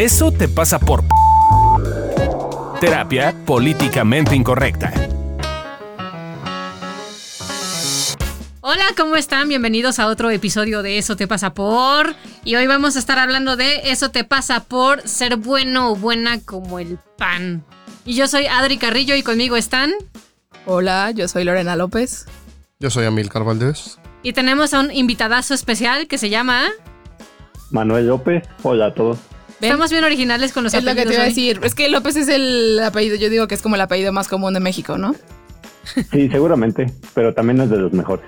Eso te pasa por... Terapia políticamente incorrecta. Hola, ¿cómo están? Bienvenidos a otro episodio de Eso te pasa por. Y hoy vamos a estar hablando de Eso te pasa por ser bueno o buena como el pan. Y yo soy Adri Carrillo y conmigo están. Hola, yo soy Lorena López. Yo soy Amilcar Valdés. Y tenemos a un invitadazo especial que se llama. Manuel López. Hola a todos. ¿Ven? Estamos bien originales con los Es lo que apellidos te iba a decir. Es que López es el apellido, yo digo que es como el apellido más común de México, ¿no? Sí, seguramente, pero también es de los mejores.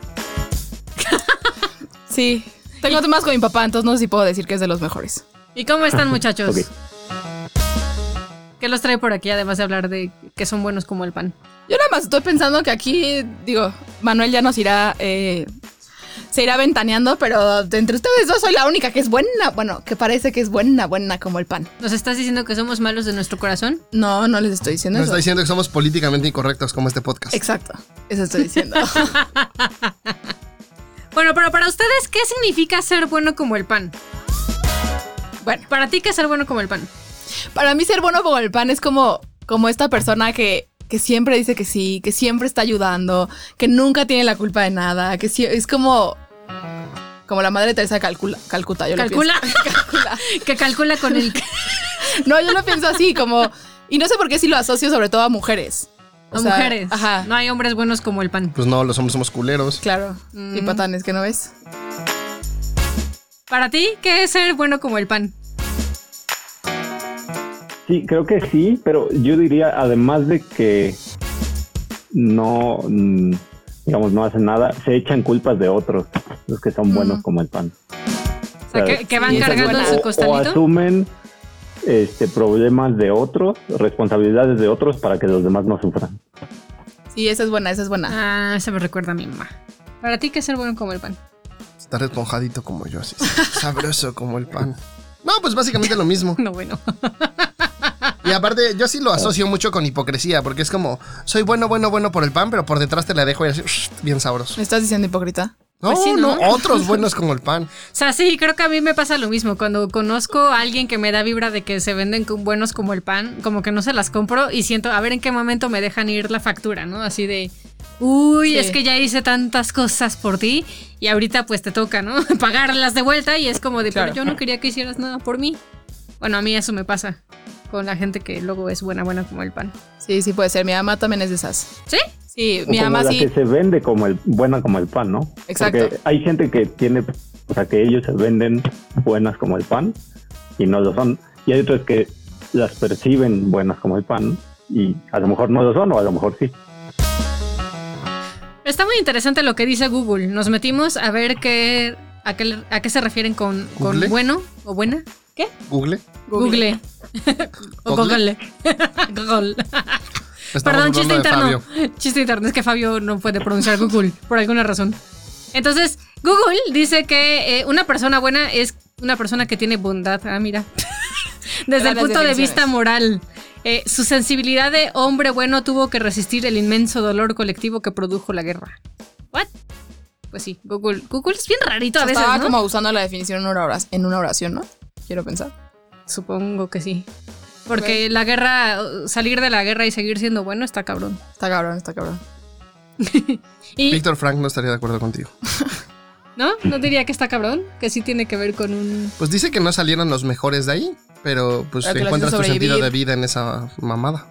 Sí. Tengo temas con mi papá, entonces no sé si puedo decir que es de los mejores. ¿Y cómo están, muchachos? ¿Qué los trae por aquí, además de hablar de que son buenos como el pan? Yo nada más estoy pensando que aquí, digo, Manuel ya nos irá, eh, se irá ventaneando, pero entre ustedes dos soy la única que es buena, bueno, que parece que es buena, buena como el pan. ¿Nos estás diciendo que somos malos de nuestro corazón? No, no les estoy diciendo Nos eso. está diciendo que somos políticamente incorrectos como este podcast. Exacto, eso estoy diciendo. Bueno, pero para ustedes, ¿qué significa ser bueno como el pan? bueno, Para ti, ¿qué es ser bueno como el pan? Para mí ser bueno como el pan es como, como esta persona que, que siempre dice que sí, que siempre está ayudando, que nunca tiene la culpa de nada, que sí, es como, como la madre Teresa Calcula- Calcuta. Yo ¿Calcula? Calcula. que calcula con el... No, yo lo pienso así, como, y no sé por qué si lo asocio sobre todo a mujeres. O A sea, mujeres. Ajá. No hay hombres buenos como el pan. Pues no, los hombres somos culeros. Claro. Mm. Y patanes, que no ves? Para ti, ¿qué es ser bueno como el pan? Sí, creo que sí, pero yo diría, además de que no, mm, digamos, no hacen nada, se echan culpas de otros, los que son buenos Mm. como el pan. O sea, que, que van esa cargando en su O, asumen este, problemas de otros, responsabilidades de otros para que los demás no sufran. Sí, esa es buena, esa es buena. Ah, eso me recuerda a mi mamá. Para ti, ¿qué es ser bueno como el pan? Estar esponjadito como yo, así. Sabroso como el pan. No, pues básicamente lo mismo. No, bueno. Y aparte, yo sí lo asocio mucho con hipocresía, porque es como, soy bueno, bueno, bueno por el pan, pero por detrás te la dejo y así, bien sabroso. ¿Me estás diciendo hipócrita? No, Pues sí, no, ¿no? otros buenos como el pan. O sea, sí, creo que a mí me pasa lo mismo. Cuando conozco a alguien que me da vibra de que se venden buenos como el pan, como que no se las compro y siento, a ver en qué momento me dejan ir la factura, ¿no? Así de, uy, Sí. es que ya hice tantas cosas por ti y ahorita pues te toca, ¿no? Pagarlas de vuelta y es como de, Claro. pero yo no quería que hicieras nada por mí. Bueno, a mí eso me pasa con la gente que luego es buena, buena como el pan. Sí, sí puede ser. Mi mamá también es de esas. ¿Sí? Sí, O mi mamá la sí. que se vende como el buena como el pan, ¿no? Exacto. Porque hay gente que tiene, o sea, que ellos se venden buenas como el pan y no lo son. Y hay otros que las perciben buenas como el pan y a lo mejor no lo son o a lo mejor sí. Está muy interesante lo que dice Google. Nos metimos a ver qué, a qué, a qué se refieren con, bueno o buena. ¿Qué? Google. Google. ¿Google? Google. Google. Estamos Perdón, chiste interno. Chiste interno. Es que Fabio no puede pronunciar Google por alguna razón. Entonces, Google dice que eh, una persona buena es una persona que tiene bondad. Ah, mira. Desde el punto de vista moral. Eh, su sensibilidad de hombre bueno tuvo que resistir el inmenso dolor colectivo que produjo la guerra. ¿What? Pues sí, Google. Google es bien rarito a veces, Estaba ¿no? como usando la definición en una oración, ¿no? Quiero pensar. Supongo que sí. Porque la guerra, salir de la guerra y seguir siendo bueno está cabrón. Está cabrón, está cabrón. Y, Víctor Frank no estaría de acuerdo contigo. ¿no? No diría que está cabrón, que sí tiene que ver con un... Pues dice que no salieron los mejores de ahí, pero pues Pero encuentras tu sentido de vida en esa mamada.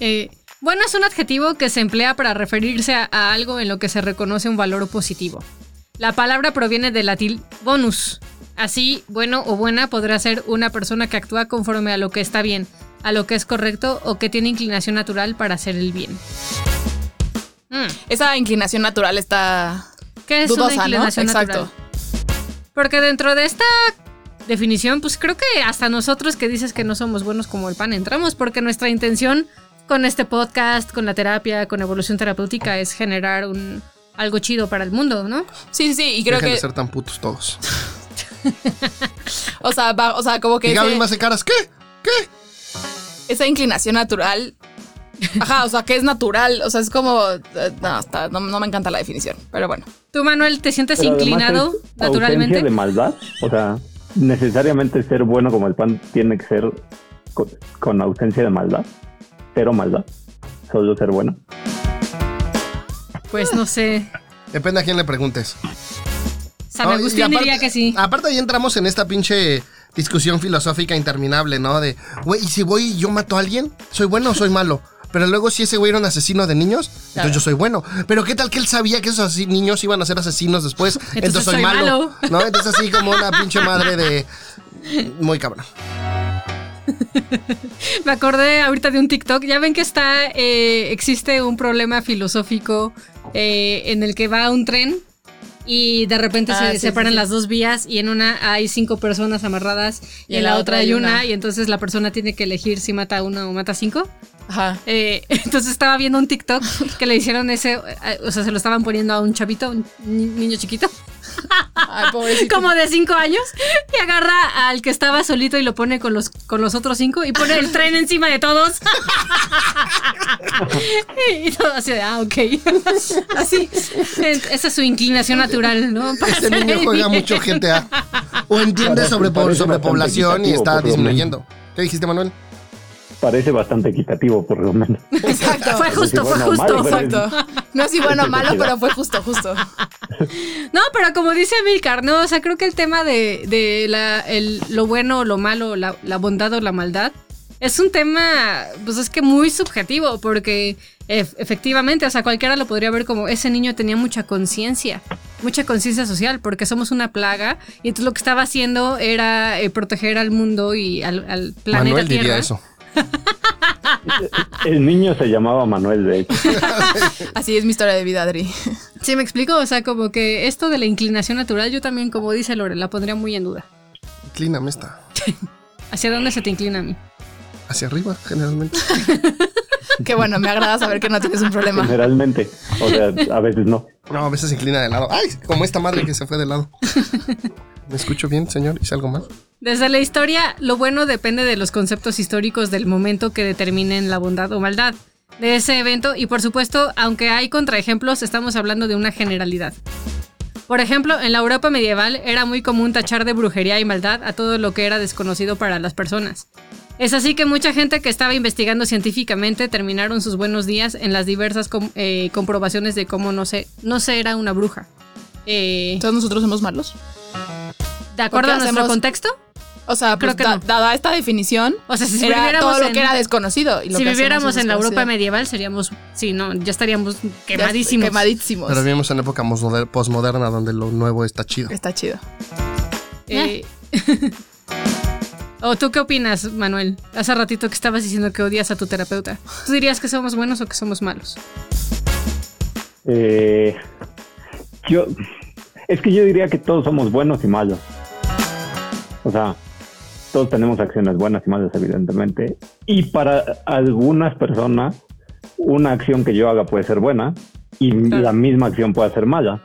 Eh, bueno es un adjetivo que se emplea para referirse a, a algo en lo que se reconoce un valor positivo. La palabra proviene del latín bonus. Así, bueno o buena podrá ser una persona que actúa conforme a lo que está bien, a lo que es correcto o que tiene inclinación natural para hacer el bien. Mm, Esa inclinación natural está ¿Qué es dudosa, una inclinación ¿no? natural? Exacto. Porque dentro de esta definición, pues creo que hasta nosotros que dices que no somos buenos como el pan entramos, porque nuestra intención con este podcast, con la terapia, con evolución terapéutica es generar un algo chido para el mundo, ¿no? Sí, sí, sí. Y creo Dejen de que, ser tan putos todos. o sea, va- o sea, como que Y Gaby ese- me hace caras, ¿qué? ¿Qué? esa inclinación natural. Ajá, o sea, que es natural. O sea, es como. eh, No, está- no, no me encanta la definición. Pero bueno. ¿Tú, Manuel, te sientes Pero inclinado es naturalmente? ausencia de maldad, o sea, necesariamente ser bueno como el pan tiene que ser con, con ausencia de maldad, cero maldad, solo ser bueno. Pues no sé. Depende a quién le preguntes. San Agustín aparte- diría que sí. Aparte ahí entramos en esta pinche discusión filosófica interminable, ¿no? De, güey, ¿y si voy y yo mato a alguien? ¿Soy bueno o soy malo? Pero luego si ese güey era un asesino de niños, entonces yo soy bueno. Pero ¿qué tal que él sabía que esos niños iban a ser asesinos después? Entonces, soy, soy malo. malo. ¿No? Entonces así como una pinche madre de... Muy cabrón. Me acordé ahorita de un TikTok. Ya ven que está, eh, existe un problema filosófico eh, en el que va un tren y de repente Ah, se sí, separan sí, sí. las dos vías y en una hay cinco personas amarradas y, en la, otra hay una, y entonces la persona tiene que elegir si mata a una o mata a cinco. Ajá. Eh, entonces estaba viendo un TikTok que le hicieron ese, eh, o sea, se lo estaban poniendo a un chavito, un ni- niño chiquito, Ay, pobrecito. como de cinco años, y agarra al que estaba solito y lo pone con los, con los otros cinco y pone el tren encima de todos. y todo así de, ah, ok. Así. Esa es su inclinación natural, ¿no? Para Este hacer niño juega bien. mucho GTA. O entiende sobre parece sobrepoblación y está disminuyendo. ¿Qué dijiste, Manuel? Parece bastante equitativo, por lo menos. Exacto. Fue justo, fue bueno o malo, justo. Exacto. No es si bueno o malo, pero fue justo, justo. No, pero como dice Milcar, no, o sea, creo que el tema de, de la, el- lo bueno o lo malo, la, la bondad o la maldad, es un tema, pues es que muy subjetivo, porque ef- efectivamente, o sea, cualquiera lo podría ver como ese niño tenía mucha conciencia, mucha conciencia social, porque somos una plaga, y entonces lo que estaba haciendo era eh, proteger al mundo y al, al planeta Manuel Tierra. diría eso. El niño se llamaba Manuel, de hecho. Así es mi historia de vida, Adri. Sí, me explico, o sea, como que esto de la inclinación natural, yo también, como dice Lore, la pondría muy en duda. Inclíname esta. ¿Hacia dónde se te inclina a mí? Hacia arriba, generalmente. Qué bueno, me agrada saber que no tienes un problema. Generalmente. O sea, a veces no. No, a veces se inclina de lado. ¡Ay! Como esta madre que se fue de lado. ¿Me escucho bien, señor? ¿Hice algo mal? Desde la historia, lo bueno depende de los conceptos históricos del momento que determinen la bondad o maldad de ese evento y por supuesto, aunque hay contraejemplos, estamos hablando de una generalidad. Por ejemplo, en la Europa medieval era muy común tachar de brujería y maldad a todo lo que era desconocido para las personas. Es así que mucha gente que estaba investigando científicamente terminaron sus buenos días en las diversas com- eh, comprobaciones de cómo no se, no se era una bruja. Eh, Todos nosotros somos malos. ¿De acuerdo a nuestro contexto? O sea, Creo pues, que da- no. dada esta definición, O sea, si era viviéramos todo lo en- que era desconocido. y lo si que hacemos viviéramos es en la Europa desconocido. medieval seríamos, sí, no, ya estaríamos Ya quemadísimos. Quemadísimos. Pero vivimos en época mosmoder- posmoderna donde lo nuevo está chido. Está chido. Eh, ¿O tú qué opinas, Manuel? Hace ratito que estabas diciendo que odias a tu terapeuta. ¿Tú dirías que somos buenos o que somos malos? Eh, yo, es que yo diría que todos somos buenos y malos. O sea, todos tenemos acciones buenas y malas, evidentemente. Y para algunas personas, una acción que yo haga puede ser buena y Claro. la misma acción puede ser mala.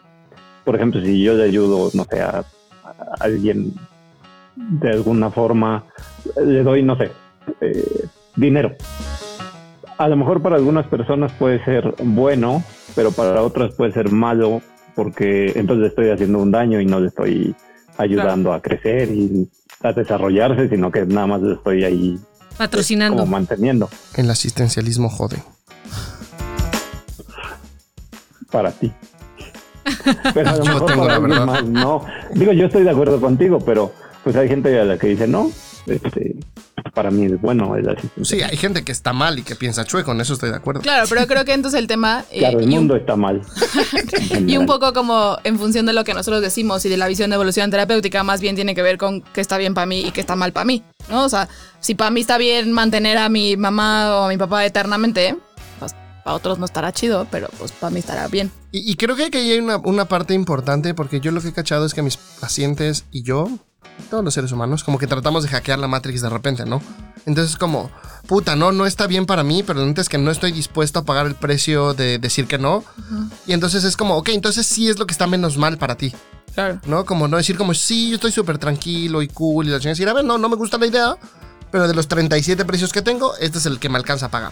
Por ejemplo, si yo le ayudo, no sé, a, a alguien de alguna forma, le doy, no sé, eh, dinero. A lo mejor para algunas personas puede ser bueno, pero para otras puede ser malo porque entonces le estoy haciendo un daño y no le estoy ayudando a crecer y a desarrollarse, sino que nada más estoy ahí Patrocinando. como manteniendo El asistencialismo jode. para ti. Pero a lo Yo mejor tengo para la alguien verdad. más no. Digo, yo estoy de acuerdo contigo, pero pues hay gente a la que dice no. Este, para mí es bueno el. Sí, hay gente que está mal y que piensa chueco, en eso estoy de acuerdo. Claro, pero creo que entonces el tema. eh, Claro, el un- mundo está mal. Y un poco como en función de lo que nosotros decimos y de la visión de evolución terapéutica, más bien tiene que ver con qué está bien para mí y qué está mal para mí, ¿no? O sea, si para mí está bien mantener a mi mamá o a mi papá eternamente, pues para otros no estará chido, pero pues para mí estará bien. Y, y creo que aquí hay una, una parte importante porque yo lo que he cachado es que mis pacientes y yo, todos los seres humanos, como que tratamos de hackear la Matrix de repente, ¿no? Entonces como, puta, no, no está bien para mí, pero antes que no estoy dispuesto a pagar el precio de decir que no. Y entonces es como, ok, entonces sí es lo que está menos mal para ti, Claro. ¿no? Como no decir como, sí, yo estoy súper tranquilo y cool y la. Decir, a ver, no, no me gusta la idea, pero de los 37 precios que tengo, este es el que me alcanza a pagar.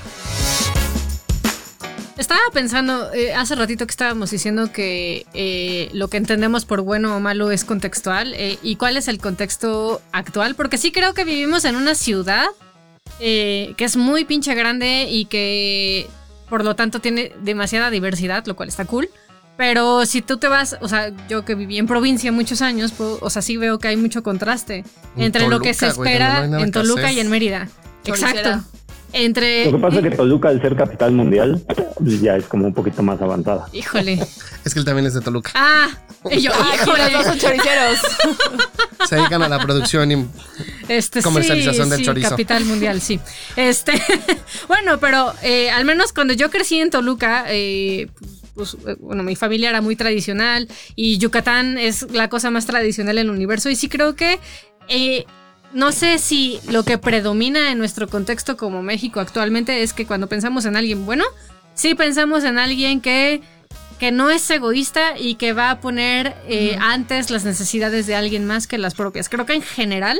Estaba pensando, eh, hace ratito que estábamos diciendo que eh, lo que entendemos por bueno o malo es contextual. eh, ¿Y cuál es el contexto actual? Porque sí creo que vivimos en una ciudad eh, que es muy pinche grande y que por lo tanto tiene demasiada diversidad, lo cual está cool. Pero si tú te vas, o sea, yo que viví en provincia muchos años, puedo- o sea, sí veo que hay mucho contraste En entre lo que se espera no en Toluca y en Mérida. Exacto. Entre. Lo que pasa es que Toluca, al ser capital mundial, ya es como un poquito más avanzada. Híjole. Es que él también es de Toluca. Ah, y yo, Ah, aquí los dos híjole. son choriceros. Se dedican a la producción y Este, Comercialización sí, del sí, chorizo. Capital mundial, sí. Este, bueno, pero eh, al menos cuando yo crecí en Toluca, eh, pues, eh, bueno, mi familia era muy tradicional y Yucatán es la cosa más tradicional en el universo y sí creo que eh, no sé si lo que predomina en nuestro contexto como México actualmente es que cuando pensamos en alguien bueno, sí pensamos en alguien que que no es egoísta y que va a poner eh, antes las necesidades de alguien más que las propias. Creo que en general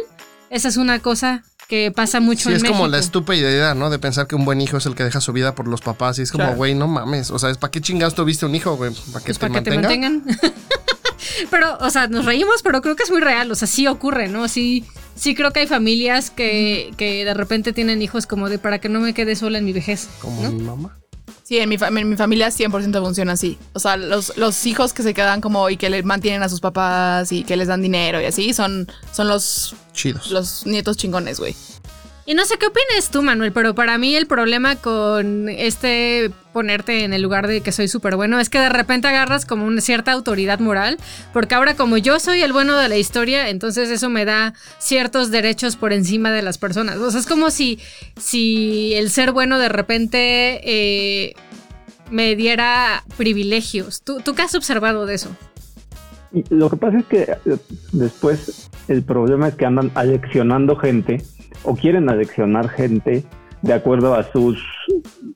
esa es una cosa que pasa mucho Sí, en es México. como la estúpida idea, ¿no? De pensar que un buen hijo es el que deja su vida por los papás. Y es como, Claro. güey, no mames. O sea, ¿es para qué chingados tuviste un hijo, güey? ¿Para que Pues te para que te mantenga? mantengan. pero, o sea, nos reímos, pero creo que es muy real. O sea, sí ocurre, ¿no? Sí, sí creo que hay familias que, que de repente tienen hijos como de para que no me quede sola en mi vejez. Como ¿no? mi mamá. Sí, en mi, en mi familia 100% funciona así. O sea, los, los hijos que se quedan como y que le mantienen a sus papás y que les dan dinero y así son, son los, Chidos. los nietos chingones, güey. Y no sé qué opinas tú, Manuel, pero para mí el problema con este ponerte en el lugar de que soy súper bueno es que de repente agarras como una cierta autoridad moral, porque ahora como yo soy el bueno de la historia, entonces eso me da ciertos derechos por encima de las personas. O sea, es como si, si el ser bueno de repente eh, me diera privilegios. ¿Tú, ¿Tú qué has observado de eso? Lo que pasa es que eh, después el problema es que andan aleccionando gente o quieren aleccionar gente de acuerdo a sus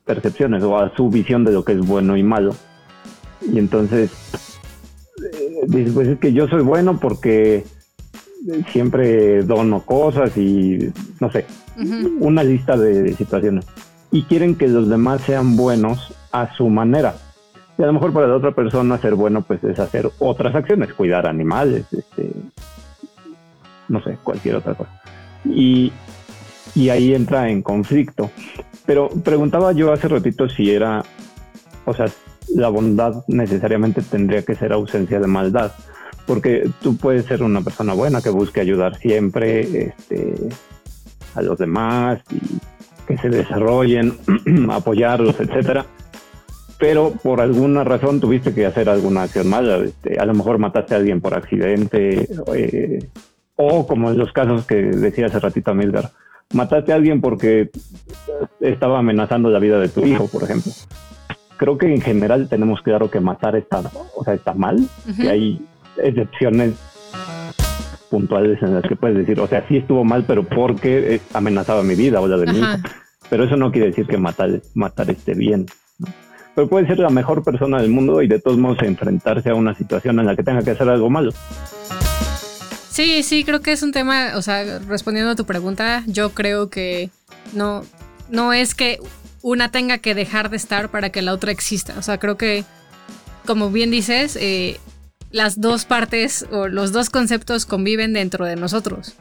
percepciones o a su visión de lo que es bueno y malo. Y entonces eh, dices, pues es que yo soy bueno porque siempre dono cosas y no sé, una lista de situaciones. Y quieren que los demás sean buenos a su manera. Y a lo mejor para la otra persona ser bueno pues es hacer otras acciones, cuidar animales, este, no sé, cualquier otra cosa. Y, y ahí entra en conflicto. Pero preguntaba yo hace ratito si era, o sea, la bondad necesariamente tendría que ser ausencia de maldad. Porque tú puedes ser una persona buena que busque ayudar siempre este, a los demás y que se desarrollen, apoyarlos, etcétera. Pero por alguna razón tuviste que hacer alguna acción mala. este, a lo mejor mataste a alguien por accidente, eh, o como en los casos que decía hace ratito Milgar, mataste a alguien porque estaba amenazando la vida de tu hijo, por ejemplo. Creo que en general tenemos claro que matar está, o sea, está mal, que hay excepciones puntuales en las que puedes decir, o sea, sí estuvo mal, pero porque amenazaba mi vida o la de mi hijo. Pero eso no quiere decir que matar, matar esté bien. ¿no? Pero puede ser la mejor persona del mundo y de todos modos enfrentarse a una situación en la que tenga que hacer algo malo. Sí, sí, creo que es un tema, o sea, respondiendo a tu pregunta, yo creo que no, no es que una tenga que dejar de estar para que la otra exista. O sea, creo que, como bien dices, eh, las dos partes o los dos conceptos conviven dentro de nosotros.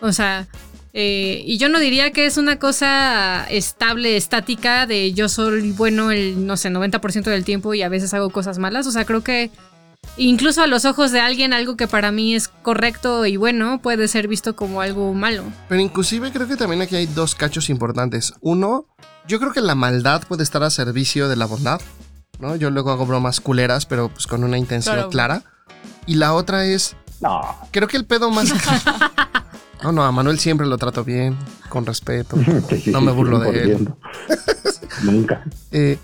O sea, eh, y yo no diría que es una cosa estable, estática, de yo soy bueno el, no sé, 90% del tiempo y a veces hago cosas malas. O sea, creo que incluso a los ojos de alguien algo que para mí es correcto y bueno puede ser visto como algo malo. Pero inclusive creo que también aquí hay dos cachos importantes. Uno, yo creo que la maldad puede estar a servicio de la bondad, ¿no? Yo luego hago bromas culeras, pero pues con una intención Claro. clara. Y la otra es, No, creo que el pedo más... No, no, a Manuel siempre lo trato bien, con respeto. Sí, sí, No me burlo de él. 100%. Nunca. Eh,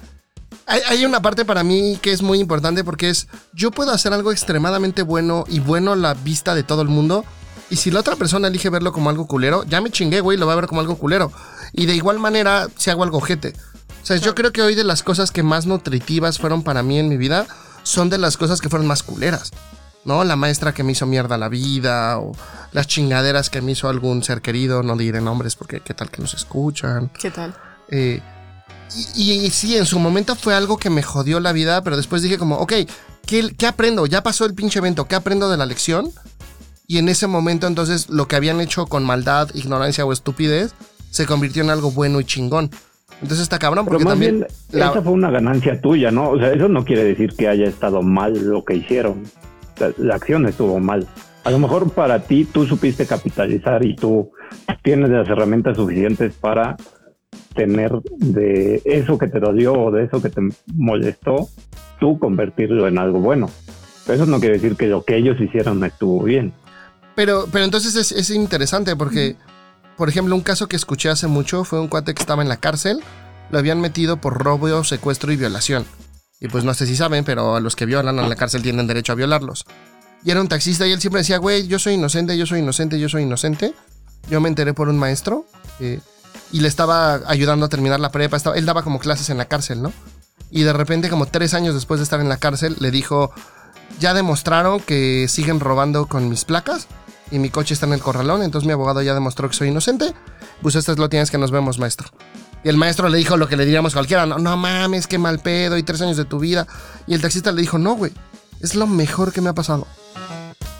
hay, hay una parte para mí que es muy importante porque es, yo puedo hacer algo extremadamente bueno y bueno a la vista de todo el mundo. Y si la otra persona elige verlo como algo culero, ya me chingué, güey, lo va a ver como algo culero. Y de igual manera, si hago algo jete. O sea, yo creo que hoy de las cosas que más nutritivas fueron para mí en mi vida, son de las cosas que fueron más culeras. ¿No? La maestra que me hizo mierda la vida, o las chingaderas que me hizo algún ser querido, no diré nombres porque qué tal que nos escuchan. ¿Qué tal? Eh, Y, y sí, en su momento fue algo que me jodió la vida, pero después dije como, ok, ¿qué, qué aprendo? Ya pasó el pinche evento, ¿qué aprendo de la lección? Y en ese momento entonces lo que habían hecho con maldad, ignorancia o estupidez se convirtió en algo bueno y chingón. Entonces está cabrón Pero porque más también... bien, la- esa fue una ganancia tuya, ¿no? O sea, eso no quiere decir que haya estado mal lo que hicieron. La, la acción estuvo mal. A lo mejor para ti tú supiste capitalizar y tú tienes las herramientas suficientes para tener de eso que te dolió o de eso que te molestó, tú convertirlo en algo bueno. Eso no quiere decir que lo que ellos hicieron estuvo bien. Pero, pero entonces es, es interesante porque, por ejemplo, un caso que escuché hace mucho fue un cuate que estaba en la cárcel, lo habían metido por robo, secuestro y violación. Y pues no sé si saben, pero a los que violan en la cárcel tienen derecho a violarlos. Y era un taxista y él siempre decía, güey, yo soy inocente, yo soy inocente, yo soy inocente. Yo me enteré por un maestro eh, y le estaba ayudando a terminar la prepa. Estaba, él daba como clases en la cárcel, ¿no? Y de repente, como tres años después de estar en la cárcel, le dijo, ya demostraron que siguen robando con mis placas y mi coche está en el corralón, entonces mi abogado ya demostró que soy inocente. Pues esto es lo tienes que nos vemos, maestro. Y el maestro le dijo lo que le diríamos cualquiera, no, no mames, qué mal pedo y tres años de tu vida. Y el taxista le dijo, no, güey, es lo mejor que me ha pasado.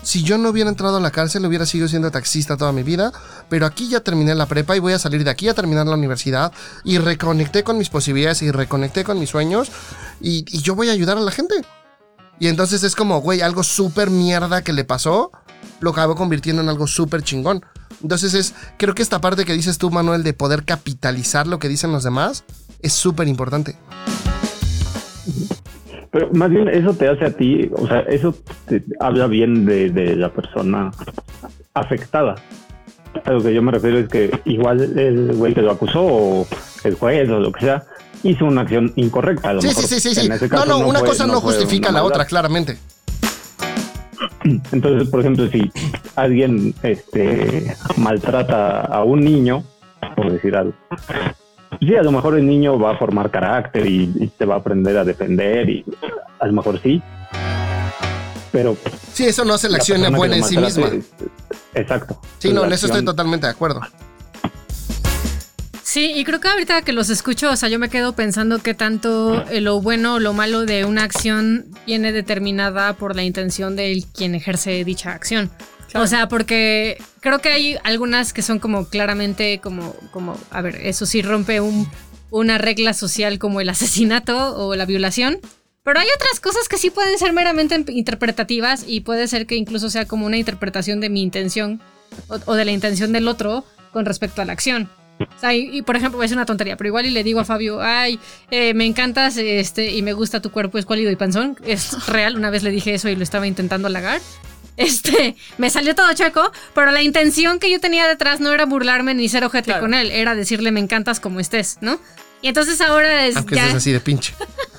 Si yo no hubiera entrado a la cárcel, hubiera sido siendo taxista toda mi vida, pero aquí ya terminé la prepa y voy a salir de aquí a terminar la universidad y reconecté con mis posibilidades y reconecté con mis sueños y, yo voy a ayudar a la gente. Y entonces es como, güey, algo súper mierda que le pasó, lo acabó convirtiendo en algo súper chingón. Entonces es, creo que esta parte que dices tú, Manuel, de poder capitalizar lo que dicen los demás, es súper importante. Pero más bien eso te hace a ti, o sea, eso te habla bien de, de la persona afectada. A lo que yo me refiero es que igual el güey que lo acusó o el juez o lo que sea hizo una acción incorrecta. A lo Sí, mejor sí, sí, sí, sí. No, no, una fue- cosa no, fue justifica la otra, claramente. Entonces, por ejemplo, si alguien este, maltrata a un niño, por decir algo, sí, a lo mejor el niño va a formar carácter y, y se va a aprender a defender y a lo mejor sí. Pero Sí, eso no hace la acción buena en sí misma. es- Exacto. Sí, no, en eso estoy totalmente de acuerdo. Sí, y creo que ahorita que los escucho, o sea, yo me quedo pensando que tanto eh, lo bueno o lo malo de una acción viene determinada por la intención de quien ejerce dicha acción. O sea, porque creo que hay algunas que son como claramente como, como, a ver, eso sí rompe un- una regla social como el asesinato o la violación. Pero hay otras cosas que sí pueden ser meramente interpretativas y puede ser que incluso sea como una interpretación de mi intención o, de la intención del otro con respecto a la acción. O sea, y, y, por ejemplo, es una tontería, pero igual y le digo a Fabio, ay, eh, me encantas este, y me gusta tu cuerpo escuálido y panzón. Es real, una vez le dije eso y lo estaba intentando halagar. Este, me salió todo chueco, pero la intención que yo tenía detrás no era burlarme ni ser ojete Claro. con él, era decirle me encantas como estés, ¿no? Y entonces ahora es Aunque ya, estés así de pinche.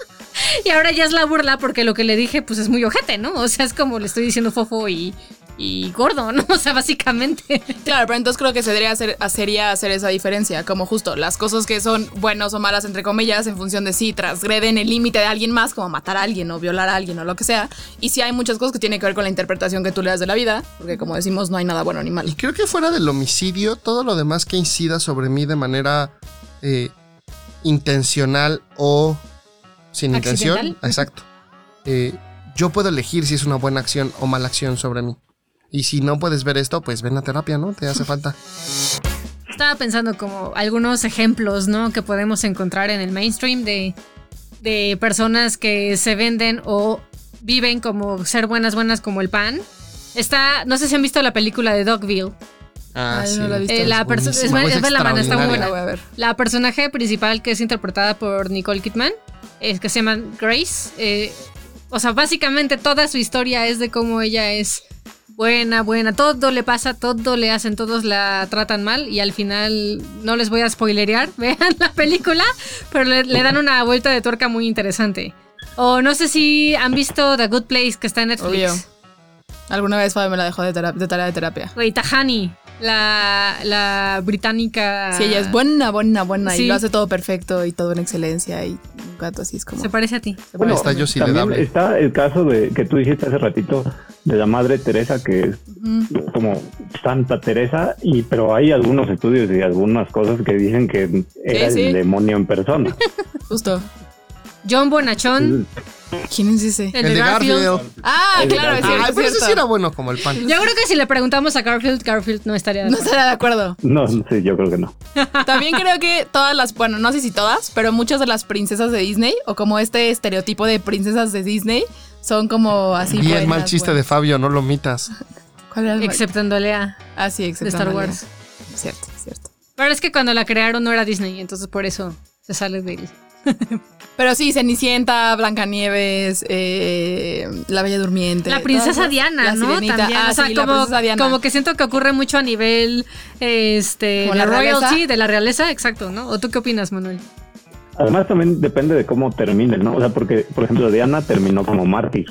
y ahora ya es la burla porque lo que le dije pues es muy ojete, ¿no? O sea, es como le estoy diciendo fofo y, y gordo, ¿no? O sea, básicamente. Claro, pero entonces creo que se debería hacer, sería hacer esa diferencia, como justo las cosas que son buenas o malas, entre comillas, en función de si transgreden el límite de alguien más, como matar a alguien o violar a alguien o lo que sea. Y si hay muchas cosas que tienen que ver con la interpretación que tú le das de la vida, porque como decimos, no hay nada bueno ni Y malo. creo que fuera del homicidio, todo lo demás que incida sobre mí de manera eh, intencional o sin intención. Exacto. Eh, yo puedo elegir si es una buena acción o mala acción sobre mí. Y si no puedes ver esto, pues ven a terapia, ¿no? Te hace falta. Estaba pensando como algunos ejemplos, ¿no? Que podemos encontrar en el mainstream de, de personas que se venden o viven como ser buenas, buenas como el pan. Está, no sé si han visto la película de Dogville. Ah, Ay, sí. no la he visto. Eh, la es, güey, es de la mano, está muy buena. La voy a ver. La personaje principal que es interpretada por Nicole Kidman, es que se llama Grace. eh, o sea, básicamente toda su historia es de cómo ella es buena, buena. Todo le pasa, todo le hacen, todos la tratan mal y al final no les voy a spoilerear, vean la película, pero le, le dan una vuelta de tuerca muy interesante. O no sé si han visto The Good Place que está en Netflix. Obvio. Alguna vez Fabi me la dejó de tarea de terapia. Güey, Tahani, la, la británica. Sí, ella es buena, buena, buena Sí. y lo hace todo perfecto y todo en excelencia y Un gato así es como. Se parece a ti. se Bueno, está yo sí También está el caso de que tú dijiste hace ratito de la madre Teresa, que es como Santa Teresa, y pero hay algunos estudios y algunas cosas que dicen que era Sí, sí. el demonio en persona. Justo. John Bonachón, ¿Quién es ese? el, de Garfield. Ah, El de claro, es Garfield. cierto. Ay, es pero ese sí era bueno como el pan. Yo creo que si le preguntamos a Garfield, Garfield no estaría de No acuerdo. estará de acuerdo. No, sí, yo creo que no. También creo que todas las, bueno, no sé si todas, pero muchas de las princesas de Disney, o como este estereotipo de princesas de Disney, son como así. Y el mal chiste de. Fabio, no lo mitas. ¿Cuál era el mal- Exceptando a Lea Ah, sí, excepto de Star Amalia. Wars. Cierto, cierto. Pero es que cuando la crearon no era Disney, entonces por eso se sale de él. Pero sí, Cenicienta, Blancanieves, eh, La Bella Durmiente. La princesa todas. Diana, La ¿no? Sirenita. También. Ah, o sea, sí, la como, princesa Diana. como que siento que ocurre mucho a nivel este, Como de la realeza. royalty, de la realeza, exacto, ¿no? ¿O tú qué opinas, Manuel? Además también depende de cómo termine, ¿no? O sea, porque, por ejemplo, Diana terminó como mártir.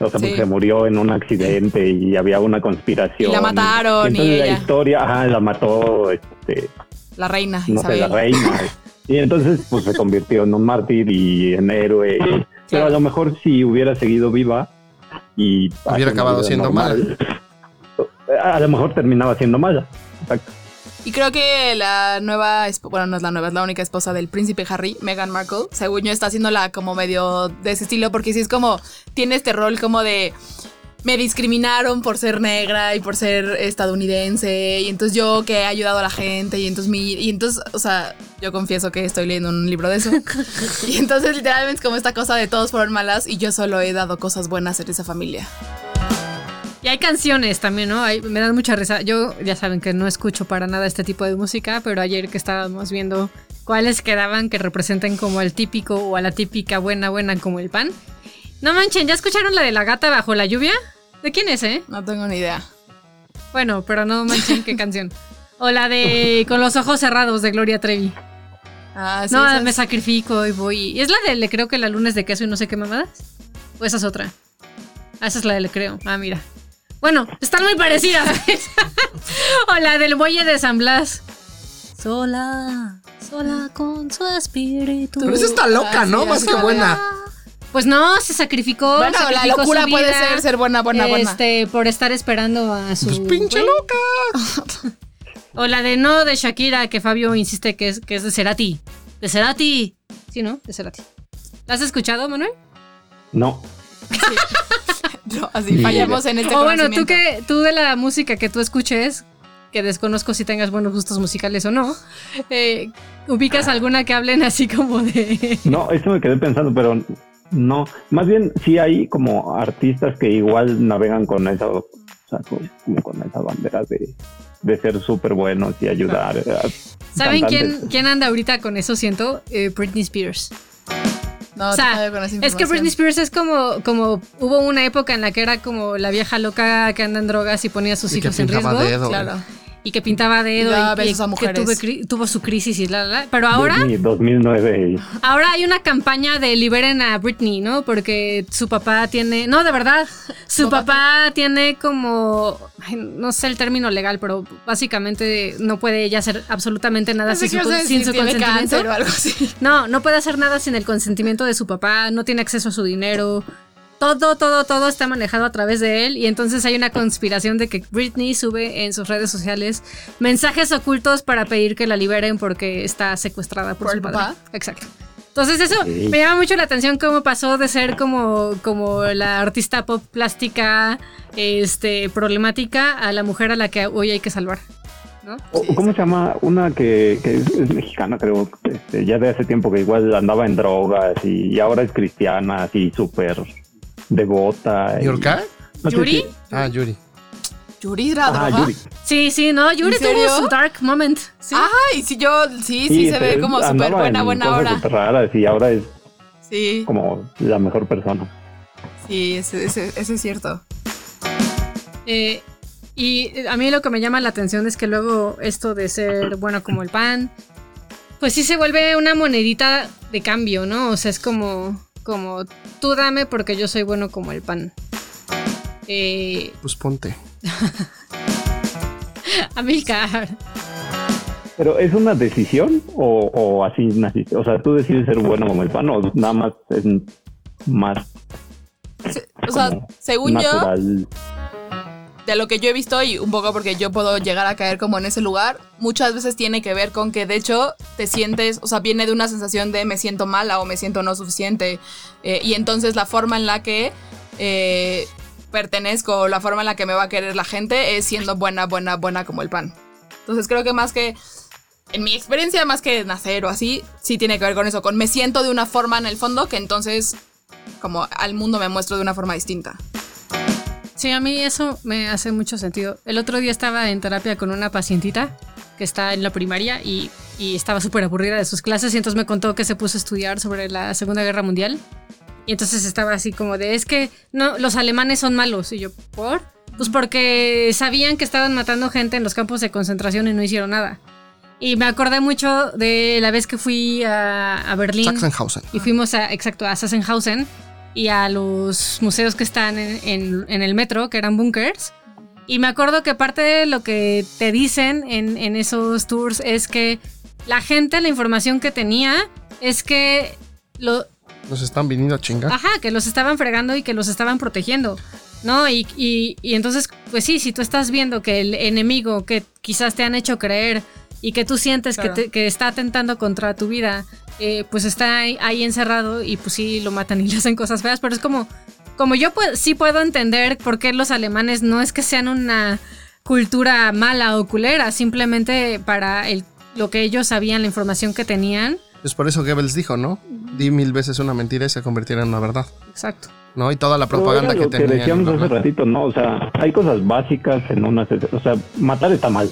O sea, Sí. porque se murió en un accidente y había una conspiración. Y la mataron, entonces y la ella. historia, ajá, la mató, este, La reina, no sé, la reina. Y entonces, pues se convirtió en un mártir y en héroe. Pero a lo mejor si hubiera seguido viva y... Hubiera acabado siendo A lo mejor terminaba siendo mala. Exacto. Y creo que la nueva, bueno, no es la nueva, es la única esposa del príncipe Harry, Meghan Markle, según yo está haciéndola como medio de ese estilo, porque sí es como, tiene este rol como de, me discriminaron por ser negra y por ser estadounidense, y entonces yo que he ayudado a la gente, y entonces mi, y entonces, o sea, yo confieso que estoy leyendo un libro de eso, y entonces literalmente es como esta cosa de todos fueron malas y yo solo he dado cosas buenas en esa familia. Y hay canciones también, ¿no? Hay- me dan mucha risa. Yo, ya saben que no escucho para nada este tipo de música, pero ayer que estábamos viendo cuáles quedaban que representen como al típico o a la típica buena, buena como el pan. No manchen, ¿ya escucharon la de la gata bajo la lluvia? ¿De quién es, eh? No tengo ni idea. Bueno, pero no manchen qué canción. O la de Con los ojos cerrados de Gloria Trevi. Ah, sí, no, esas- me sacrifico y voy. ¿Y es la de Le creo que la lunes de queso y no sé qué mamadas? ¿O esa es otra? Ah, esa es la de Le creo. Ah, mira. Bueno, están muy parecidas. o la del muelle de San Blas. Sola, sola con su espíritu. Pero esa está loca, Ah, ¿no? Más que es. buena. Pues no, se sacrificó. Bueno, la locura su puede ser ser buena, buena, buena. Este, por estar esperando a su. Pues pinche güey. loca. O la de no de Shakira, que Fabio insiste que es, que es de Cerati. De Cerati. Sí, ¿no? De Cerati. ¿La has escuchado, Manuel? No. No, así fallamos en este o bueno, tú que tú de la música que tú escuches, que desconozco si tengas buenos gustos musicales o no, eh, ubicas alguna que hablen así como de... No, eso me quedé pensando, pero no. Más bien, sí hay como artistas que igual navegan con esa, o sea, con- como con esa bandera de, de ser súper buenos y ayudar. a ¿Saben quién, quién anda ahorita con eso? Siento, Eh, Britney Spears. No, o sea, es que. Britney Spears es como, como hubo una época en la que era como la vieja loca que anda en drogas y ponía a sus Y que hijos en riesgo. dedo. Claro. Y que pintaba dedo Y daba y, que tuve tuvo su crisis y la, la, la. Pero ahora, Britney, 2009. ahora hay una campaña de liberen a Britney, ¿no? Porque su papá tiene, no, de verdad, su papá tiene como, ay, no sé el término legal, pero básicamente no puede ella hacer absolutamente nada sin su, sin su consentimiento. cáncer o algo así. No, no puede hacer nada sin el consentimiento de su papá, no tiene acceso a su dinero. Todo, todo, todo está manejado a través de él y entonces hay una conspiración de que Britney sube en sus redes sociales mensajes ocultos para pedir que la liberen porque está secuestrada por, ¿Por su padre. papá? Exacto. Entonces eso me llama mucho la atención cómo pasó de ser como, como la artista pop plástica este, problemática a la mujer a la que hoy hay que salvar. ¿Cómo se llama? Una que, que es, es mexicana, creo, este, ya de hace tiempo que igual andaba en drogas y, y ahora es cristiana, así súper devota. y- ¿Yorka? no ¿Yuri? si- Ah, Yuri. Yuri era Ah. Yuri. Sí, sí, no, Yuri tuvo su dark moment. Sí. Ay, sí, yo, sí, sí, se ve como súper buena, en buena hora. súper raras y ahora es Sí, como la mejor persona. sí, ese es cierto. Eh, y a mí lo que me llama la atención es que luego esto de ser bueno como el pan, pues sí se vuelve una monedita de cambio, ¿no? O sea, es como, como tú dame porque yo soy bueno como el pan. Eh, Pues ponte. Amilcar. Pero ¿es una decisión o, o así naciste? O sea, tú decides ser bueno como el pan o nada más es más Se- O sea, según yo. De lo que yo he visto y un poco porque yo puedo llegar a caer como en ese lugar, muchas veces tiene que ver con que de hecho te sientes, o sea, viene de una sensación de me siento mala o me siento no suficiente. eh, y entonces la forma en la que eh, pertenezco, o la forma en la que me va a querer la gente es siendo buena, buena, buena como el pan. Entonces creo que más que, en mi experiencia, más que nacer o así, sí tiene que ver con eso, con me siento de una forma en el fondo que entonces como al mundo me muestro de una forma distinta. Sí, a mí eso me hace mucho sentido. El otro día estaba en terapia con una pacientita que está en la primaria y, y estaba súper aburrida de sus clases y entonces me contó que se puso a estudiar sobre la Segunda Guerra Mundial. Y entonces estaba así como de, es que no, los alemanes son malos. Y yo, ¿por? Pues porque sabían que estaban matando gente en los campos de concentración y no hicieron nada. Y me acordé mucho de la vez que fui a, a Berlín. Sachsenhausen. Y fuimos a, exacto, a Sachsenhausen y a los museos que están en, en- en el metro, que eran bunkers. Y me acuerdo que parte de lo que te dicen en, en esos tours es que la gente, la información que tenía, es que lo, Nos están viniendo a chingar. Ajá, que los estaban fregando y que los estaban protegiendo. ¿No? Y, y- y entonces, pues sí, si tú estás viendo que el enemigo que quizás te han hecho creer y que tú sientes Claro. que, te- que está atentando contra tu vida, eh, pues está ahí, ahí encerrado y pues sí lo matan y le hacen cosas feas, pero es como, como yo pu- sí puedo entender por qué los alemanes no es que sean una cultura mala o culera, simplemente para el, lo que ellos sabían, la información que tenían. Es por eso Goebbels dijo, ¿no? Di mil veces una mentira y se convirtiera en una verdad. Exacto. ¿No? Y toda la propaganda era que lo que tenían. decíamos hace ratito, ¿no? O sea, hay cosas básicas en una... O sea, matar está mal.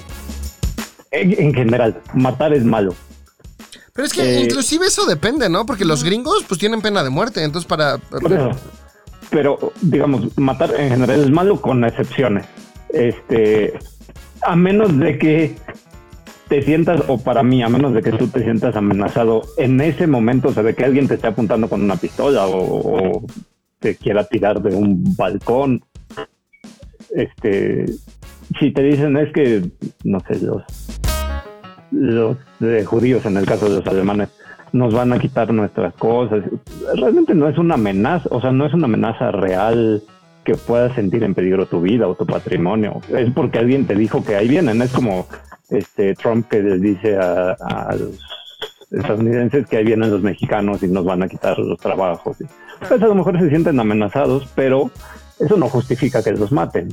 En, en general, matar es malo. Pero es que Eh, inclusive eso depende, ¿no? Porque los gringos pues tienen pena de muerte, entonces para... Pero, digamos, matar en general es malo con excepciones. Este, a menos de que te sientas, o para mí, a menos de que tú te sientas amenazado en ese momento, o sea, de que alguien te esté apuntando con una pistola o, o te quiera tirar de un balcón. Este, si te dicen es que, no sé, los, los eh, judíos, en el caso de los alemanes, nos van a quitar nuestras cosas. Realmente no es una amenaza, o sea, no es una amenaza real que puedas sentir en peligro tu vida o tu patrimonio. Es porque alguien te dijo que ahí vienen. Es como este Trump que les dice a, a los estadounidenses que ahí vienen los mexicanos y nos van a quitar los trabajos. Pues a lo mejor se sienten amenazados, pero eso no justifica que los maten.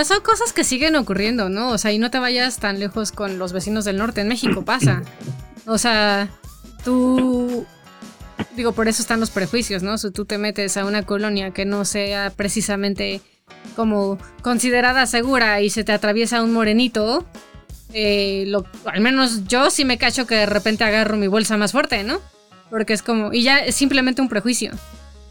Pero son cosas que siguen ocurriendo, ¿no? O sea, y no te vayas tan lejos con los vecinos del norte. En México pasa. O sea, tú... Digo, por eso están los prejuicios, ¿no? Si tú te metes a una colonia que no sea precisamente como considerada segura y se te atraviesa un morenito, eh, al menos yo sí me cacho que de repente agarro mi bolsa más fuerte, ¿no? Porque es como, y ya es simplemente un prejuicio.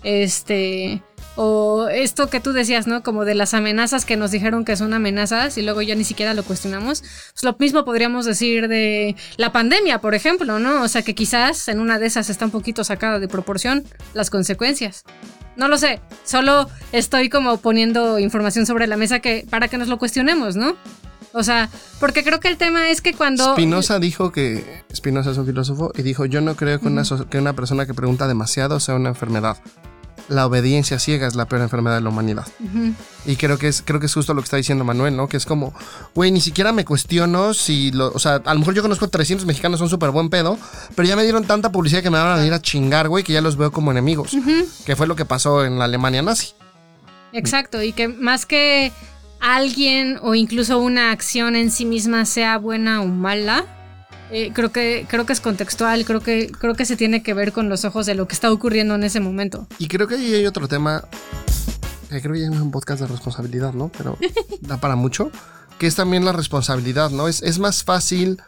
Este, o esto que tú decías, ¿no? Como de las amenazas que nos dijeron que son amenazas y luego ya ni siquiera lo cuestionamos. Pues lo mismo podríamos decir de la pandemia, por ejemplo, ¿no? O sea que quizás en una de esas está un poquito sacada de proporción las consecuencias. No lo sé, solo estoy como poniendo información sobre la mesa que para que nos lo cuestionemos, ¿no? O sea, porque creo que el tema es que cuando Spinoza dijo que Spinoza es un filósofo y dijo, yo no creo que, una, so- que una persona que pregunta demasiado sea una enfermedad. La obediencia ciega es la peor enfermedad de la humanidad. Y creo que es, creo que es justo lo que está diciendo Manuel, ¿no? Que es como, güey, ni siquiera me cuestiono si lo. O sea, a lo mejor yo conozco 300 mexicanos, son súper buen pedo, pero ya me dieron tanta publicidad que me van a venir a chingar, güey, que ya los veo como enemigos. Que fue lo que pasó en la Alemania nazi. Exacto, y que más que alguien o incluso una acción en sí misma sea buena o mala, eh, creo que creo que es contextual, creo que creo que se tiene que ver con los ojos de lo que está ocurriendo en ese momento. Y creo que ahí hay otro tema. Que creo que ya es un podcast de responsabilidad, ¿no? Pero da para mucho. Que es también la responsabilidad, ¿no? Es, es más fácil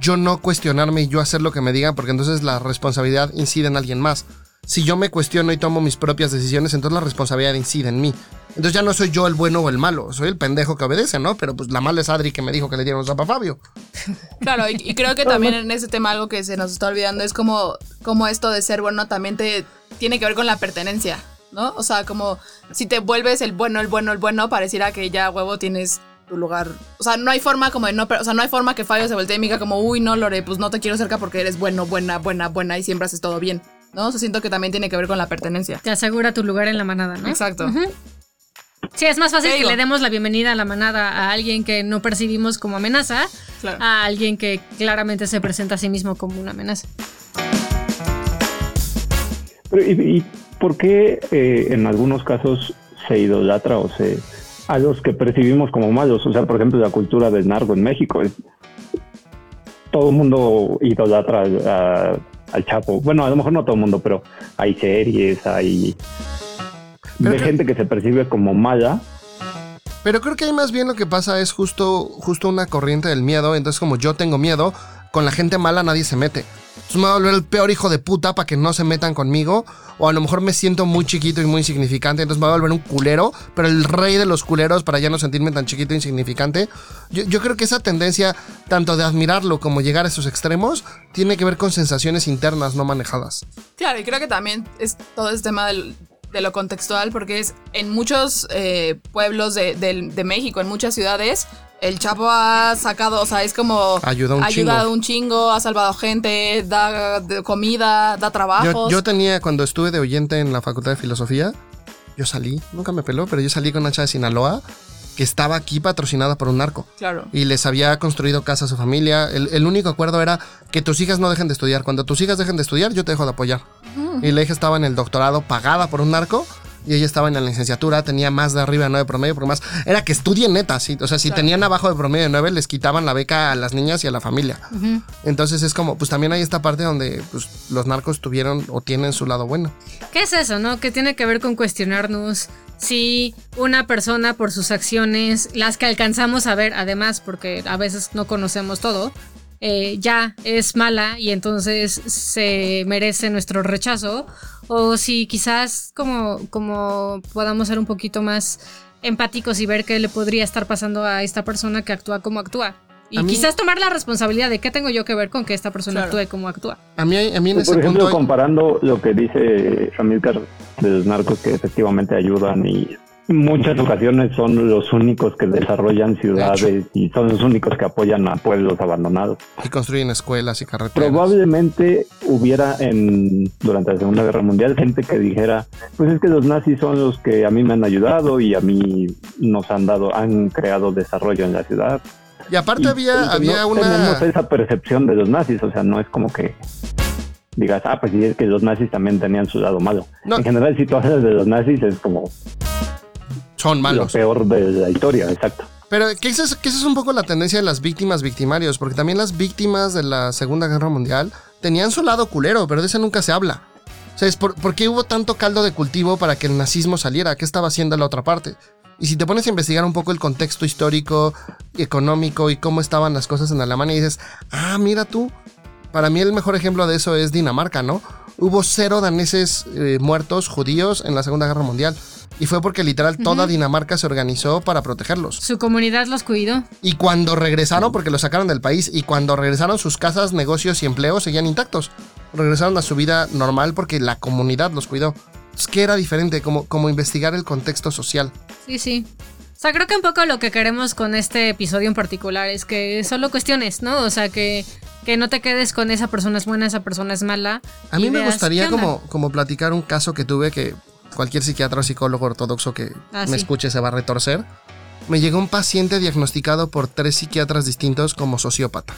yo no cuestionarme y yo hacer lo que me digan, porque entonces la responsabilidad incide en alguien más. Si yo me cuestiono y tomo mis propias decisiones, entonces la responsabilidad incide en mí. Entonces ya no soy yo el bueno o el malo, soy el pendejo que obedece, ¿no? Pero pues la mala es Adri que me dijo que le dieron zapa a Fabio. Claro, y, y creo que también en ese tema algo que se nos está olvidando es como, como esto de ser bueno también te tiene que ver con la pertenencia, ¿no? O sea, como si te vuelves el bueno, el bueno, el bueno, pareciera que ya huevo tienes tu lugar. O sea, no hay forma como de no, o sea, no hay forma que Fabio se voltee y me diga como, uy, no, Lore, pues no te quiero cerca porque eres bueno, buena, buena, buena y siempre haces todo bien. ¿No? O sea, siento que también tiene que ver con la pertenencia. Te asegura tu lugar en la manada, ¿no? Exacto. Sí, es más fácil que le demos la bienvenida a la manada a alguien que no percibimos como amenaza Claro. a alguien que claramente se presenta a sí mismo como una amenaza. Pero, ¿y, y por qué eh, en algunos casos se idolatra o se a los que percibimos como malos? O sea, por ejemplo, la cultura del narco en México. es- todo el mundo idolatra a- al Chapo. Bueno, a lo mejor no todo el mundo, pero hay series, hay Pero de que- gente que se percibe como mala. Pero creo que ahí más bien lo que pasa es justo, justo una corriente del miedo. Entonces, como yo tengo miedo, con la gente mala nadie se mete. Entonces me voy a volver el peor hijo de puta para que no se metan conmigo. O a lo mejor me siento muy chiquito y muy insignificante. Entonces me voy a volver un culero. Pero el rey de los culeros para ya no sentirme tan chiquito e insignificante. Yo, yo creo que esa tendencia, tanto de admirarlo como llegar a esos extremos, tiene que ver con sensaciones internas no manejadas. Claro, y creo que también es todo este tema del- de lo contextual, porque es en muchos eh, pueblos de, del- de México, en muchas ciudades, el Chapo ha sacado, o sea, es como... Ayuda un ha ayudado chingo. un chingo, ha salvado gente, da de comida, da Yo, trabajos. yo tenía, cuando estuve de oyente en la Facultad de Filosofía, yo salí, nunca me peló, pero yo salí con una chava de Sinaloa que estaba aquí patrocinada por un narco. Claro. Y les había construido casa a su familia. El, el único acuerdo era que tus hijas no dejen de estudiar. Cuando tus hijas dejen de estudiar, yo te dejo de apoyar. Y la hija estaba en el doctorado pagada por un narco. Y ella estaba en la licenciatura, tenía más de arriba de 9 promedio, porque más era que estudien neta, sí. O sea, si Claro. tenían abajo de promedio de 9, les quitaban la beca a las niñas y a la familia. Entonces es como, pues también hay esta parte donde pues, los narcos tuvieron o tienen su lado bueno. ¿Qué es eso, no? Que tiene que ver con cuestionarnos si una persona por sus acciones, las que alcanzamos a ver, además, porque a veces no conocemos todo, eh, ya es mala y entonces se merece nuestro rechazo, o si quizás como, como podamos ser un poquito más empáticos y ver qué le podría estar pasando a esta persona que actúa como actúa. Y A mí- quizás tomar la responsabilidad de qué tengo yo que ver con que esta persona Claro. actúe como actúa. A mí, a mí en ese Por ejemplo, punto... comparando lo que dice Amílcar de los narcos que efectivamente ayudan y muchas ocasiones son los únicos que desarrollan ciudades y son los únicos que apoyan a pueblos abandonados. Y construyen escuelas y carreteras. Probablemente hubiera en durante la Segunda Guerra Mundial gente que dijera, pues es que los nazis son los que a mí me han ayudado y a mí nos han dado, han creado desarrollo en la ciudad. Y aparte Y, había, había una... tenemos esa percepción de los nazis, o sea, no es como que digas, ah, pues sí, es que los nazis también tenían su lado malo. No. En general, si tú hablas de los nazis, es como Son lo malos. peor de la historia, exacto. Pero que esa, es, que esa es un poco la tendencia de las víctimas victimarios, porque también las víctimas de la Segunda Guerra Mundial tenían su lado culero, pero de ese nunca se habla. O sea, es por, ¿por qué hubo tanto caldo de cultivo para que el nazismo saliera? ¿Qué estaba haciendo la otra parte? Y si te pones a investigar un poco el contexto histórico, económico y cómo estaban las cosas en Alemania, y dices, ah, mira tú, para mí el mejor ejemplo de eso es Dinamarca, ¿no? Hubo cero daneses eh, muertos judíos en la Segunda Guerra Mundial. Y fue porque literal toda Dinamarca se organizó para protegerlos. Su comunidad los cuidó. Y cuando regresaron, porque los sacaron del país, y cuando regresaron sus casas, negocios y empleos seguían intactos. Regresaron a su vida normal porque la comunidad los cuidó. Es que era diferente, como, como investigar el contexto social. Sí, sí. O sea, creo que un poco lo que queremos con este episodio en particular es que solo cuestiones, ¿no? O sea, que, que no te quedes con esa persona es buena, esa persona es mala. A mí me gustaría como, como platicar un caso que tuve que cualquier psiquiatra o psicólogo ortodoxo que Ah, me sí. escuche se va a retorcer. Me llegó un paciente diagnosticado por tres psiquiatras distintos como sociópata.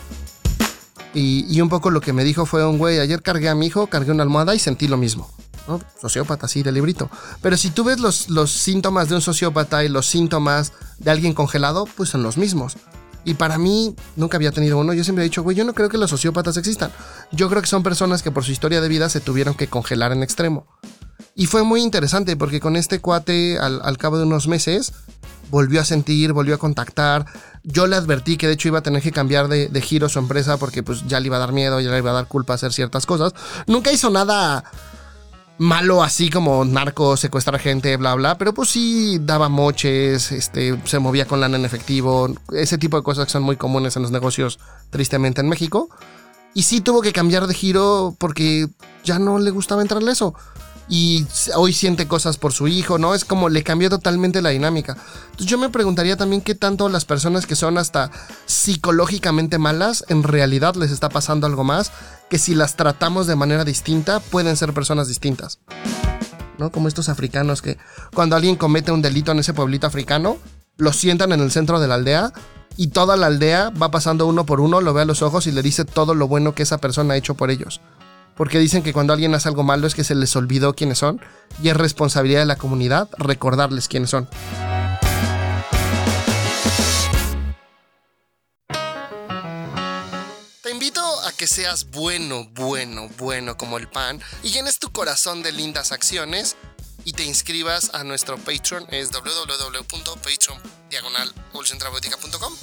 Y, y un poco lo que me dijo fue un güey, ayer cargué a mi hijo, cargué una almohada y sentí lo mismo. ¿no? Sociópata, sí, de librito. Pero si tú ves los, los síntomas de un sociópata y los síntomas de alguien congelado, pues son los mismos. Y para mí, nunca había tenido uno. Yo siempre he dicho, güey, yo no creo que los sociópatas existan. Yo creo que son personas que por su historia de vida se tuvieron que congelar en extremo. Y fue muy interesante porque con este cuate, al, al cabo de unos meses, volvió a sentir, volvió a contactar. Yo le advertí que de hecho iba a tener que cambiar de, de giro su empresa porque pues ya le iba a dar miedo, ya le iba a dar culpa hacer ciertas cosas. Nunca hizo nada malo así como narco, secuestrar gente, bla, bla, pero pues sí daba moches, este, se movía con lana en efectivo, ese tipo de cosas que son muy comunes en los negocios, tristemente en México. Y sí tuvo que cambiar de giro porque ya no le gustaba entrarle eso. Y hoy siente cosas por su hijo, ¿no? Es como le cambió totalmente la dinámica. Entonces yo me preguntaría también qué tanto las personas que son hasta psicológicamente malas, en realidad les está pasando algo más, que si las tratamos de manera distinta, pueden ser personas distintas. ¿No? Como estos africanos que cuando alguien comete un delito en ese pueblito africano, lo sientan en el centro de la aldea y toda la aldea va pasando uno por uno, lo ve a los ojos y le dice todo lo bueno que esa persona ha hecho por ellos. Porque dicen que cuando alguien hace algo malo es que se les olvidó quiénes son y es responsabilidad de la comunidad recordarles quiénes son. Te invito a que seas bueno, bueno, bueno como el pan y llenes tu corazón de lindas acciones y te inscribas a nuestro Patreon, es www.patreon diagonal evolucionterapéutica.com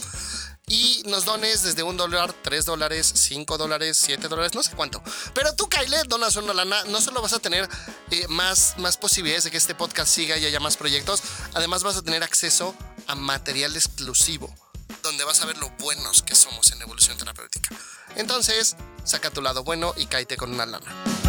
y nos dones desde un dólar, tres dólares, cinco dólares, siete dólares, no sé cuánto. Pero tú, Kyle, donas una lana, no solo vas a tener eh, más, más posibilidades de que este podcast siga y haya más proyectos, además vas a tener acceso a material exclusivo, donde vas a ver lo buenos que somos en evolución terapéutica. Entonces, saca tu lado bueno y cáete con una lana.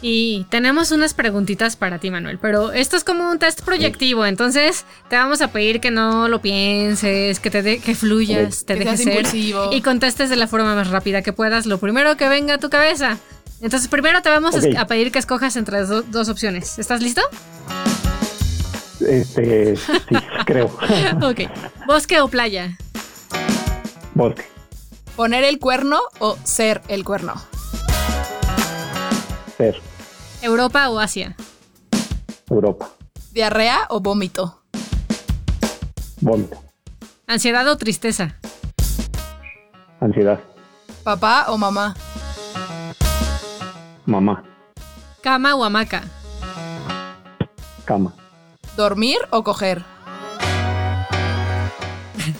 Y tenemos unas preguntitas para ti, Manuel, pero esto es como un test proyectivo, entonces te vamos a pedir que no lo pienses, que te de- que fluyas, te Que dejes ser impulsivo. y contestes de la forma más rápida que puedas, lo primero que venga a tu cabeza. Entonces, primero te vamos a pedir que escojas entre do- dos opciones. ¿Estás listo? Este, sí, creo. Ok. ¿Bosque o playa? Bosque, ¿Poner el cuerno o ser el cuerno? ser, ¿Europa o Asia? Europa, ¿Diarrea o vómito? vómito, ¿Ansiedad o tristeza? ansiedad, ¿Papá o mamá? mamá, ¿Cama o hamaca? cama, ¿Dormir o coger?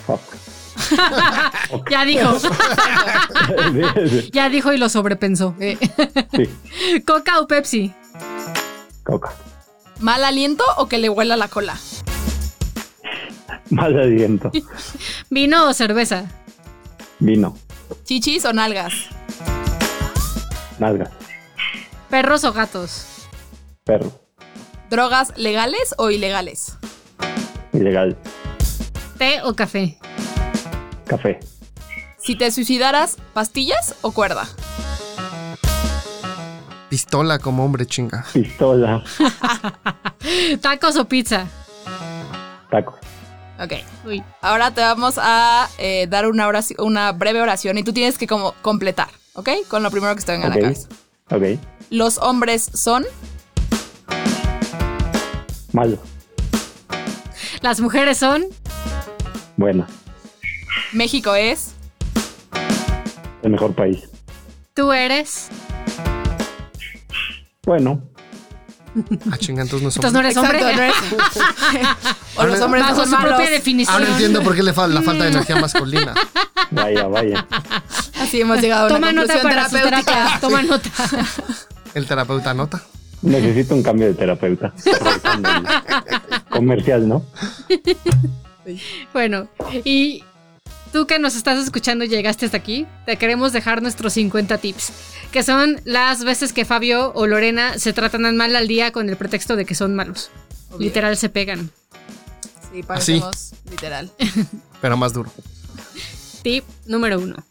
fuck. Ya dijo. ya dijo y lo sobrepensó. sí, ¿Coca o Pepsi? coca, ¿Mal aliento o que le huela la cola? mal aliento, ¿Vino o cerveza? vino, ¿Chichis o nalgas? nalgas, ¿Perros o gatos? perro, ¿Drogas legales o ilegales? ilegal, ¿Té o café? Café, Si te suicidaras, ¿pastillas o cuerda? Pistola como hombre chinga. pistola, ¿Tacos o pizza? tacos. Ok. Uy. Ahora te vamos a eh, dar una, oración- una breve oración y tú tienes que como completar, ¿ok? Con lo primero que te venga a Ok, la cabeza. ok, Los hombres son... malo, Las mujeres son. buena, México es... el mejor país. Tú eres. Bueno, Ah, chinga, entonces no somos. Entonces no eres hombre. Exacto, no eres- o los hombres no Bajo son su malos. propia definición. Ahora entiendo por qué le falta la falta de energía masculina. vaya, vaya. Así hemos llegado a una Toma nota conclusión para terapia. Toma nota. El terapeuta nota. Necesito un cambio de terapeuta. Comercial, ¿no? Bueno, y tú que nos estás escuchando y llegaste hasta aquí, te queremos dejar nuestros 50 tips, que son las veces que Fabio o Lorena se tratan mal al día con el pretexto de que son malos. Obvio. Literal se pegan. Sí, parecemos literal. Pero más duro. Tip número uno.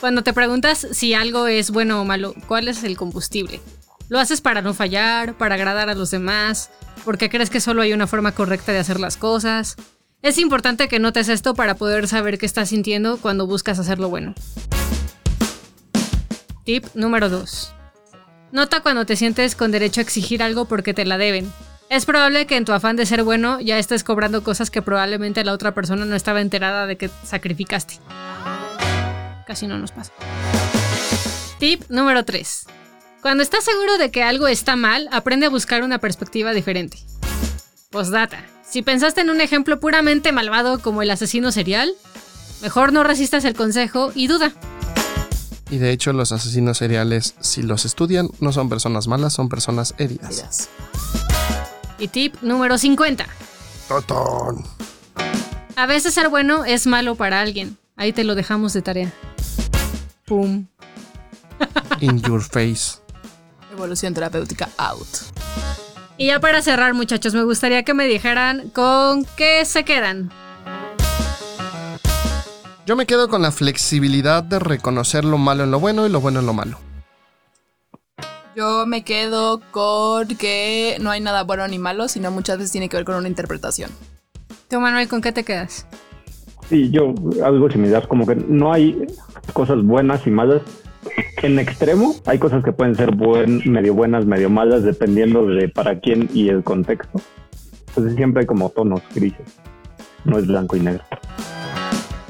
Cuando te preguntas si algo es bueno o malo, ¿cuál es el combustible? ¿Lo haces para no fallar, para agradar a los demás? ¿Porque crees que solo hay una forma correcta de hacer las cosas? Es importante que notes esto para poder saber qué estás sintiendo cuando buscas hacerlo bueno. Tip número 2. Nota cuando te sientes con derecho a exigir algo porque te la deben. Es probable que en tu afán de ser bueno ya estés cobrando cosas que probablemente la otra persona no estaba enterada de que sacrificaste. Casi no nos pasa. Tip número 3. Cuando estás seguro de que algo está mal, aprende a buscar una perspectiva diferente. Postdata. Si pensaste en un ejemplo puramente malvado como el asesino serial, mejor no resistas el consejo y duda. Y de hecho, los asesinos seriales, si los estudian, no son personas malas, son personas heridas. Y tip número 50. Totón. A veces ser bueno es malo para alguien. Ahí te lo dejamos de tarea. Pum. In your face. Evolución terapéutica out. Y ya para cerrar, muchachos, me gustaría que me dijeran con qué se quedan. Yo me quedo con la flexibilidad de reconocer lo malo en lo bueno y lo bueno en lo malo. Yo me quedo con que no hay nada bueno ni malo, sino muchas veces tiene que ver con una interpretación. Tú, Manuel, ¿con qué te quedas? Sí, yo algo similar, como que no hay cosas buenas y malas. En extremo hay cosas que pueden ser buen, medio buenas, medio malas, dependiendo de para quién y el contexto. Entonces siempre hay como tonos grises. No es blanco y negro.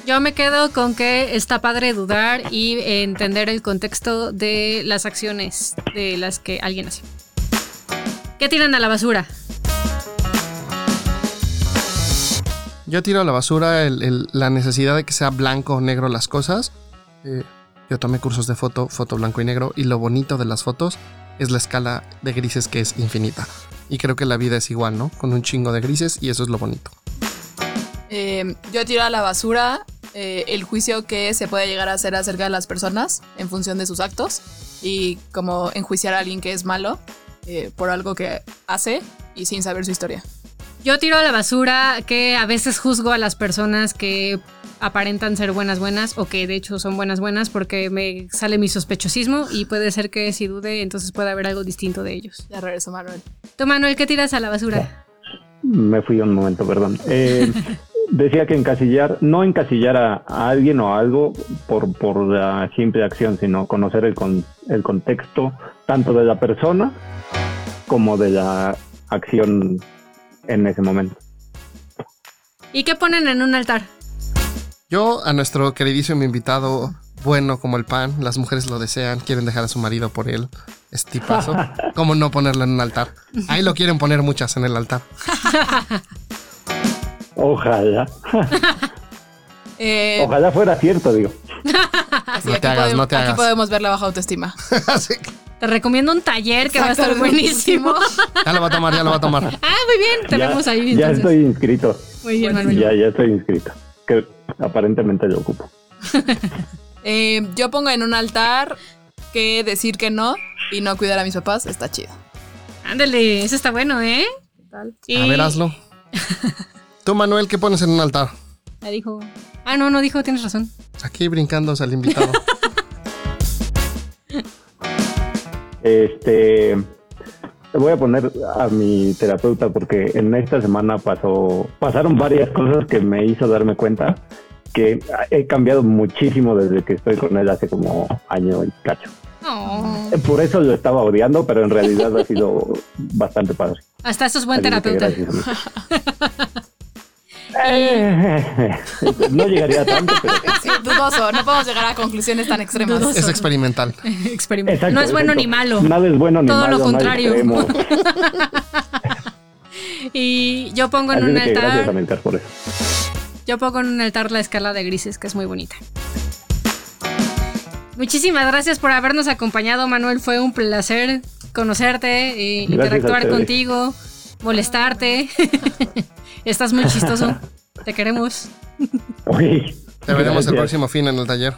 Yo me quedo con que está padre dudar y entender el contexto de las acciones de las que alguien hace. ¿Qué tiran a la basura? Yo tiro a la basura el- el- la necesidad de que sea blanco o negro las cosas. Eh, yo tomé cursos de foto, foto blanco y negro, y lo bonito de las fotos es la escala de grises que es infinita. Y creo que la vida es igual, ¿no? Con un chingo de grises y eso es lo bonito. Eh, yo tiro a la basura eh, el juicio que se puede llegar a hacer acerca de las personas en función de sus actos y como enjuiciar a alguien que es malo eh, por algo que hace y sin saber su historia. Yo tiro a la basura que a veces juzgo a las personas que aparentan ser buenas buenas o que de hecho son buenas buenas porque me sale mi sospechosismo y puede ser que si dude entonces pueda haber algo distinto de ellos. Ya regreso, Manuel. Tú Manuel, ¿qué tiras a la basura? Me fui un momento, perdón. Eh, decía que encasillar, no encasillar a, a alguien o a algo por, por la simple acción, sino conocer el, con- el contexto tanto de la persona como de la acción en ese momento. ¿Y qué ponen en un altar? Yo, a nuestro queridísimo invitado, bueno como el pan, las mujeres lo desean, quieren dejar a su marido por él. Es tipazo. ¿Cómo no ponerlo en un altar? Ahí lo quieren poner muchas en el altar. Ojalá, Eh, ojalá fuera cierto, digo. así, No aquí te hagas, podemos, no te aquí hagas. podemos ver la baja autoestima. Así que Te recomiendo un taller que va a estar buenísimo. ya lo va a tomar, ya lo va a tomar. ah, muy bien, te ya, vemos ahí. ya estoy inscrito. Muy bien, Bueno, Manuel. Ya, ya estoy inscrito. Que aparentemente lo ocupo. Eh, yo pongo en un altar que decir que no y no cuidar a mis papás está chido. Ándale, eso está bueno, ¿eh? Y- A ver, hazlo. Tú, Manuel, ¿qué pones en un altar? Ya dijo. Ah, no, no dijo, tienes razón. Aquí brincándose al invitado. Este voy a poner a mi terapeuta porque en esta semana pasó, pasaron varias cosas que me hizo darme cuenta que he cambiado muchísimo desde que estoy con él hace como año y cacho. Oh, Por eso lo estaba odiando, pero en realidad ha sido bastante padre. hasta eso es buen Así terapeuta. gracias. Eh, no llegaría a tanto, pero Sí, dudoso, no podemos llegar a conclusiones tan extremas. Dudoso. es experimental. Experimento. Exacto, no es bueno exacto. ni malo. Nada es bueno ni Todo malo. lo no hay contrario. Y yo pongo en Así un gracias altar. Milcar por eso. Yo pongo en un altar la escala de grises, que es muy bonita. Muchísimas gracias por habernos acompañado, Manuel. Fue un placer conocerte, eh, Gracias interactuar contigo, molestarte. Estás muy chistoso. Te queremos. Uy, Te veremos el próximo fin en el taller.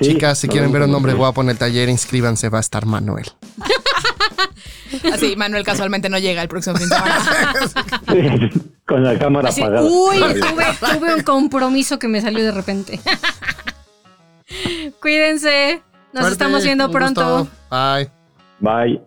Sí, Chicas, si quieren ver un hombre guapo en el taller, inscríbanse, va a estar Manuel. Así, Manuel casualmente no llega el próximo fin de semana. Sí, Con la cámara Así, apagada. uy, tuve, tuve un compromiso que me salió de repente. Cuídense. Nos Suerte, estamos viendo pronto. Bye. Bye.